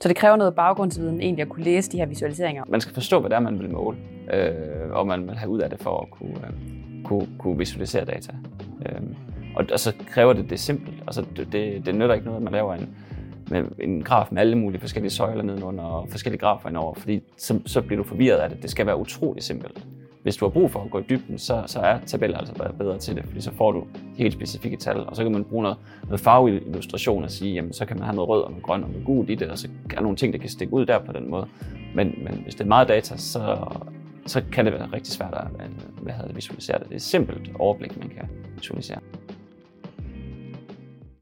Så det kræver noget baggrundsviden egentlig at kunne læse de her visualiseringer. Man skal forstå, hvad det er, man vil måle, øh, og man vil have ud af det for at kunne, øh, kunne, kunne visualisere data. Øh, og, og så kræver det det simpelt. Altså, det, det, det nytter ikke noget, at man laver en, med en graf med alle mulige forskellige søjler nedenunder og forskellige grafer indover, fordi så, så bliver du forvirret af det. Det skal være utrolig simpelt. Hvis du har brug for at gå i dybden, så, så er tabeller altså bedre til det, fordi så får du helt specifikke tal, og så kan man bruge noget, noget farveillustration og sige, jamen så kan man have noget rød og noget grøn og noget gul i det, og så er der nogle ting, der kan stikke ud der på den måde. Men, men hvis det er meget data, så, så kan det være rigtig svært at hvad hedder det, visualisere det. Det er et simpelt overblik, man kan visualisere.